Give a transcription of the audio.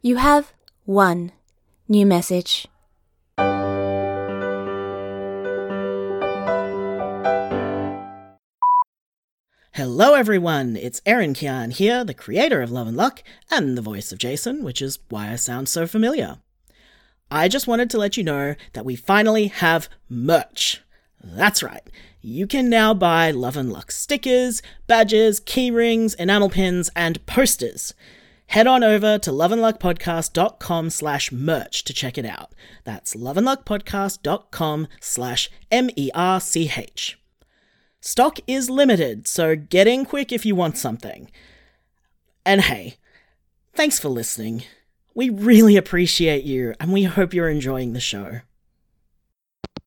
You have one new message. Hello, everyone. It's Erin Kian here, the creator of Love and Luck and the voice of Jason, which is why I sound so familiar. I just wanted to let you know that we finally have merch. That's right. You can now buy Love and Luck stickers, badges, keyrings, enamel pins, and posters. Head on over to loveandluckpodcast.com slash merch to check it out. That's loveandluckpodcast.com slash M-E-R-C-H. Stock is limited, so get in quick if you want something. And hey, thanks for listening. We really appreciate you, and we hope you're enjoying the show.